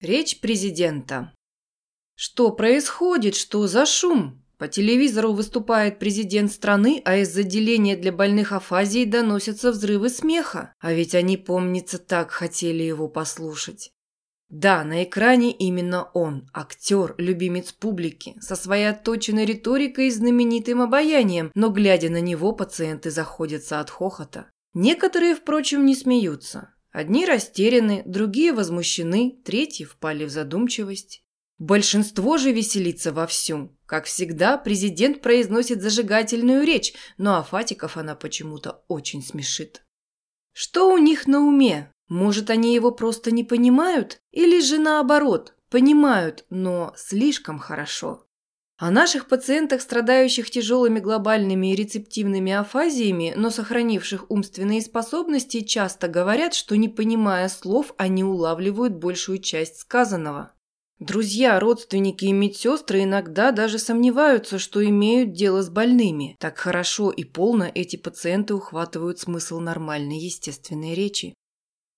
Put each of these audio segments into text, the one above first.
Речь президента. Что происходит? Что за шум? По телевизору выступает президент страны, а из отделения для больных афазией доносятся взрывы смеха. А ведь они, помнится, так хотели его послушать. Да, на экране именно он, актер, любимец публики, со своей отточенной риторикой и знаменитым обаянием, но глядя на него, пациенты заходятся от хохота. Некоторые, впрочем, не смеются. Одни растеряны, другие возмущены, третьи впали в задумчивость. Большинство же веселится вовсю. Как всегда, президент произносит зажигательную речь, но Афатиков она почему-то очень смешит. Что у них на уме? Может, они его просто не понимают? Или же наоборот, понимают, но слишком хорошо? О наших пациентах, страдающих тяжелыми глобальными и рецептивными афазиями, но сохранивших умственные способности, часто говорят, что не понимая слов, они улавливают большую часть сказанного. Друзья, родственники и медсестры иногда даже сомневаются, что имеют дело с больными. Так хорошо и полно эти пациенты ухватывают смысл нормальной естественной речи.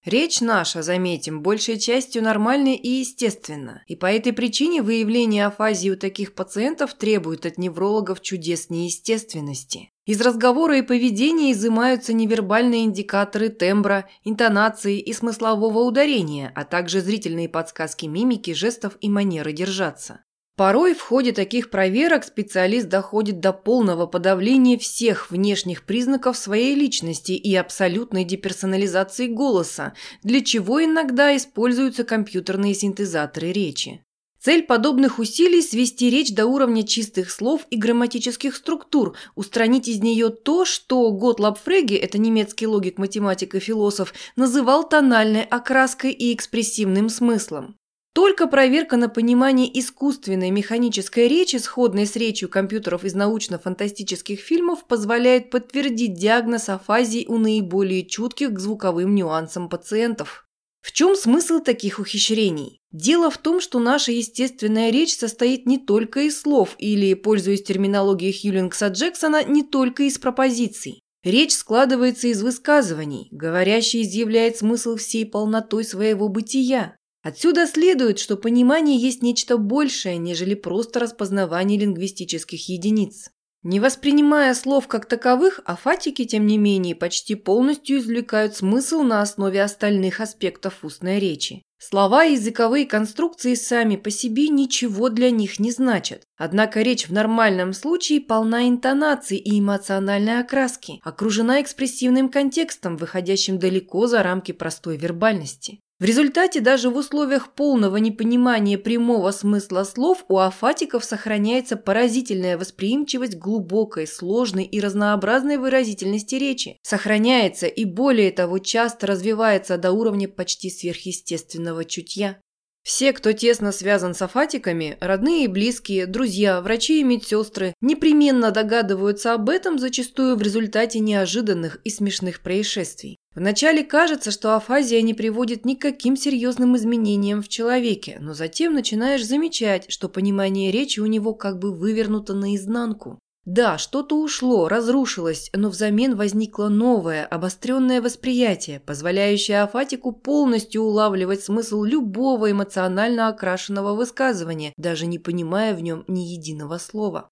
Речь наша, заметим, большей частью нормальная и естественна, и по этой причине выявление афазии у таких пациентов требует от неврологов чудес неестественности. Из разговора и поведения изымаются невербальные индикаторы тембра, интонации и смыслового ударения, а также зрительные подсказки мимики, жестов и манеры держаться. Порой в ходе таких проверок специалист доходит до полного подавления всех внешних признаков своей личности и абсолютной деперсонализации голоса, для чего иногда используются компьютерные синтезаторы речи. Цель подобных усилий – свести речь до уровня чистых слов и грамматических структур, устранить из нее то, что Готлаб Фреге, это немецкий логик, математик и философ, называл тональной окраской и экспрессивным смыслом. Только проверка на понимание искусственной механической речи, сходной с речью компьютеров из научно-фантастических фильмов, позволяет подтвердить диагноз афазии у наиболее чутких к звуковым нюансам пациентов. В чем смысл таких ухищрений? Дело в том, что наша естественная речь состоит не только из слов или, пользуясь терминологией Хьюлингса Джексона, не только из пропозиций. Речь складывается из высказываний, говорящий изъявляет смысл всей полнотой своего бытия. Отсюда следует, что понимание есть нечто большее, нежели просто распознавание лингвистических единиц. Не воспринимая слов как таковых, афатики, тем не менее, почти полностью извлекают смысл на основе остальных аспектов устной речи. Слова и языковые конструкции сами по себе ничего для них не значат. Однако речь в нормальном случае полна интонаций и эмоциональной окраски, окружена экспрессивным контекстом, выходящим далеко за рамки простой вербальности. В результате даже в условиях полного непонимания прямого смысла слов у афатиков сохраняется поразительная восприимчивость глубокой, сложной и разнообразной выразительности речи. Сохраняется и более того часто развивается до уровня почти сверхъестественного чутья. Все, кто тесно связан с афатиками, родные и близкие, друзья, врачи и медсестры, непременно догадываются об этом зачастую в результате неожиданных и смешных происшествий. Вначале кажется, что афазия не приводит ни к каким серьезным изменениям в человеке, но затем начинаешь замечать, что понимание речи у него как бы вывернуто наизнанку. Да, что-то ушло, разрушилось, но взамен возникло новое, обостренное восприятие, позволяющее афатику полностью улавливать смысл любого эмоционально окрашенного высказывания, даже не понимая в нем ни единого слова.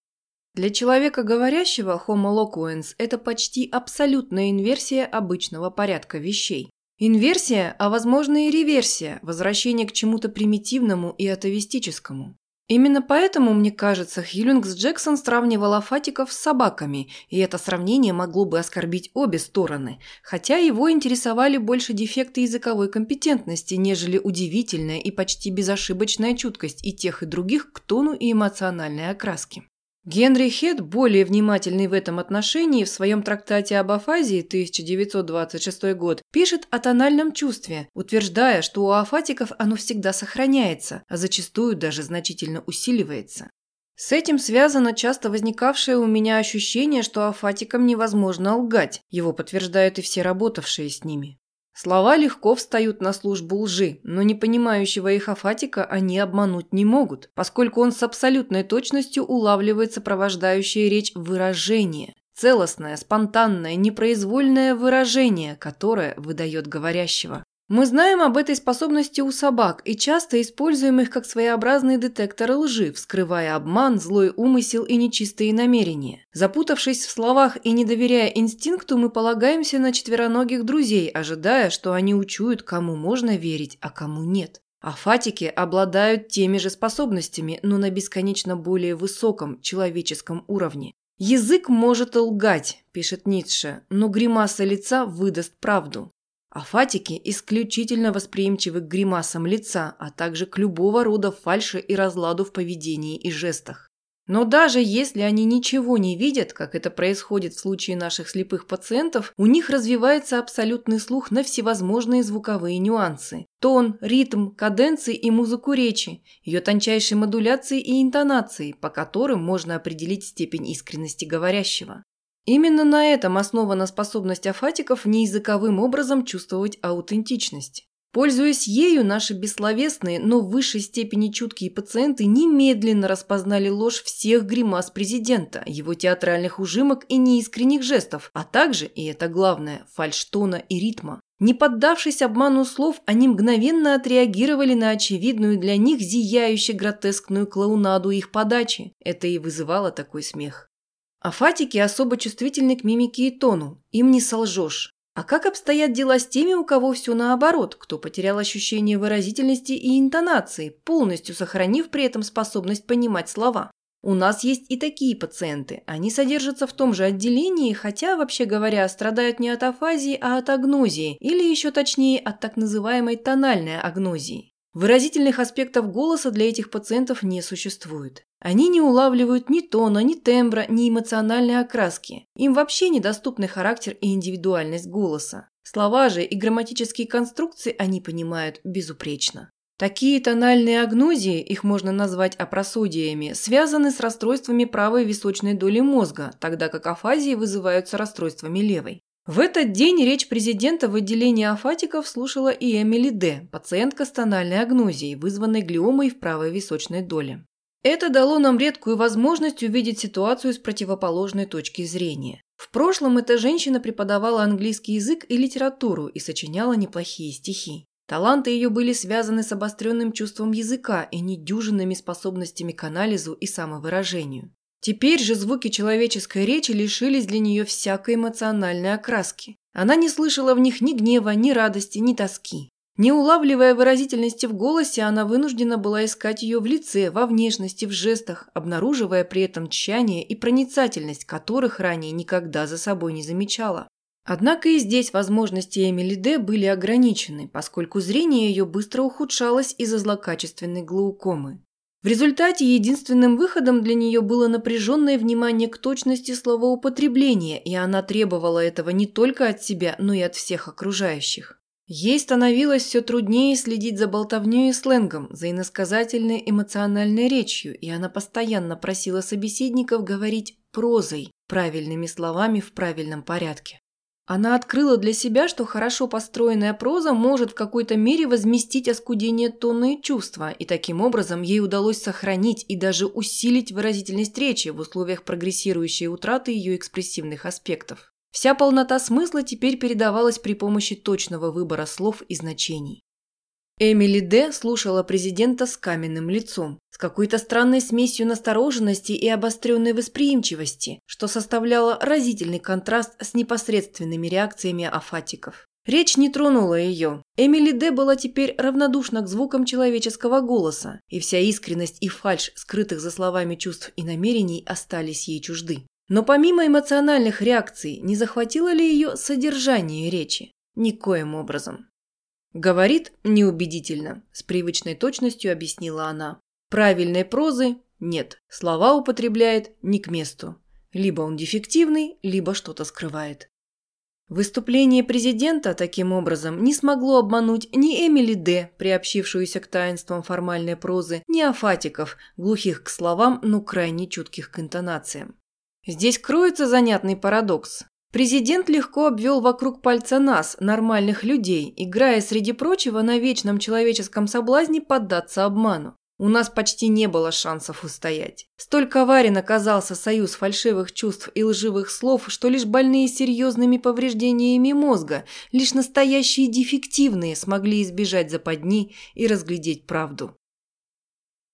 Для человека говорящего Homo loquens это почти абсолютная инверсия обычного порядка вещей. Инверсия, а возможно и реверсия, возвращение к чему-то примитивному и атовистическому. Именно поэтому, мне кажется, Хьюлингс Джексон сравнивал афатиков с собаками, и это сравнение могло бы оскорбить обе стороны, хотя его интересовали больше дефекты языковой компетентности, нежели удивительная и почти безошибочная чуткость и тех и других к тону и эмоциональной окраске. Генри Хед, более внимательный в этом отношении, в своем трактате об афазии 1926 год, пишет о тональном чувстве, утверждая, что у афатиков оно всегда сохраняется, а зачастую даже значительно усиливается. С этим связано часто возникавшее у меня ощущение, что афатикам невозможно лгать, его подтверждают и все работавшие с ними. Слова легко встают на службу лжи, но не понимающего их афатика они обмануть не могут, поскольку он с абсолютной точностью улавливает сопровождающее речь выражение. Целостное, спонтанное, непроизвольное выражение, которое выдает говорящего. Мы знаем об этой способности у собак и часто используем их как своеобразные детекторы лжи, вскрывая обман, злой умысел и нечистые намерения. Запутавшись в словах и не доверяя инстинкту, мы полагаемся на четвероногих друзей, ожидая, что они учуют, кому можно верить, а кому нет. А фатики обладают теми же способностями, но на бесконечно более высоком человеческом уровне. «Язык может лгать», – пишет Ницше, – «но гримаса лица выдаст правду». А фатики исключительно восприимчивы к гримасам лица, а также к любого рода фальши и разладу в поведении и жестах. Но даже если они ничего не видят, как это происходит в случае наших слепых пациентов, у них развивается абсолютный слух на всевозможные звуковые нюансы. Тон, ритм, каденции и музыку речи, ее тончайшей модуляции и интонации, по которым можно определить степень искренности говорящего. Именно на этом основана способность афатиков неязыковым образом чувствовать аутентичность. Пользуясь ею, наши бессловесные, но в высшей степени чуткие пациенты немедленно распознали ложь всех гримас президента, его театральных ужимок и неискренних жестов, а также, и это главное, фальштона и ритма. Не поддавшись обману слов, они мгновенно отреагировали на очевидную для них зияющую гротескную клоунаду их подачи. Это и вызывало такой смех. А фатики особо чувствительны к мимике и тону, им не солжешь. А как обстоят дела с теми, у кого все наоборот, кто потерял ощущение выразительности и интонации, полностью сохранив при этом способность понимать слова? У нас есть и такие пациенты. Они содержатся в том же отделении, хотя, вообще говоря, страдают не от афазии, а от агнозии, или еще точнее от так называемой тональной агнозии. Выразительных аспектов голоса для этих пациентов не существует. Они не улавливают ни тона, ни тембра, ни эмоциональной окраски. Им вообще недоступны характер и индивидуальность голоса. Слова же и грамматические конструкции они понимают безупречно. Такие тональные агнозии, их можно назвать апросодиями, связаны с расстройствами правой височной доли мозга, тогда как афазии вызываются расстройствами левой. В этот день речь президента в отделении афатиков слушала и Эмили Д., пациентка с тональной агнозией, вызванной глиомой в правой височной доле. Это дало нам редкую возможность увидеть ситуацию с противоположной точки зрения. В прошлом эта женщина преподавала английский язык и литературу и сочиняла неплохие стихи. Таланты ее были связаны с обостренным чувством языка и недюжинными способностями к анализу и самовыражению. Теперь же звуки человеческой речи лишились для нее всякой эмоциональной окраски. Она не слышала в них ни гнева, ни радости, ни тоски. Не улавливая выразительности в голосе, она вынуждена была искать ее в лице, во внешности, в жестах, обнаруживая при этом тщание и проницательность, которых ранее никогда за собой не замечала. Однако и здесь возможности Эмили Д. были ограничены, поскольку зрение ее быстро ухудшалось из-за злокачественной глаукомы. В результате единственным выходом для нее было напряженное внимание к точности словоупотребления, и она требовала этого не только от себя, но и от всех окружающих. Ей становилось все труднее следить за болтовней и сленгом, за иносказательной эмоциональной речью, и она постоянно просила собеседников говорить прозой, правильными словами в правильном порядке. Она открыла для себя, что хорошо построенная проза может в какой-то мере возместить оскудение тонны и чувства, и таким образом ей удалось сохранить и даже усилить выразительность речи в условиях прогрессирующей утраты ее экспрессивных аспектов. Вся полнота смысла теперь передавалась при помощи точного выбора слов и значений. Эмили Д. слушала президента с каменным лицом, с какой-то странной смесью настороженности и обостренной восприимчивости, что составляло разительный контраст с непосредственными реакциями афатиков. Речь не тронула ее. Эмили Д. была теперь равнодушна к звукам человеческого голоса, и вся искренность и фальшь, скрытых за словами чувств и намерений, остались ей чужды. Но помимо эмоциональных реакций, не захватило ли ее содержание речи? Никоим образом. Говорит неубедительно, с привычной точностью объяснила она. Правильной прозы нет, слова употребляет не к месту. Либо он дефективный, либо что-то скрывает. Выступление президента, таким образом, не смогло обмануть ни Эмили Д., приобщившуюся к таинствам формальной прозы, ни афатиков, глухих к словам, но крайне чутких к интонациям. Здесь кроется занятный парадокс. Президент легко обвел вокруг пальца нас, нормальных людей, играя, среди прочего, на вечном человеческом соблазне поддаться обману. У нас почти не было шансов устоять. Столь коварен оказался союз фальшивых чувств и лживых слов, что лишь больные серьезными повреждениями мозга, лишь настоящие дефективные смогли избежать западни и разглядеть правду.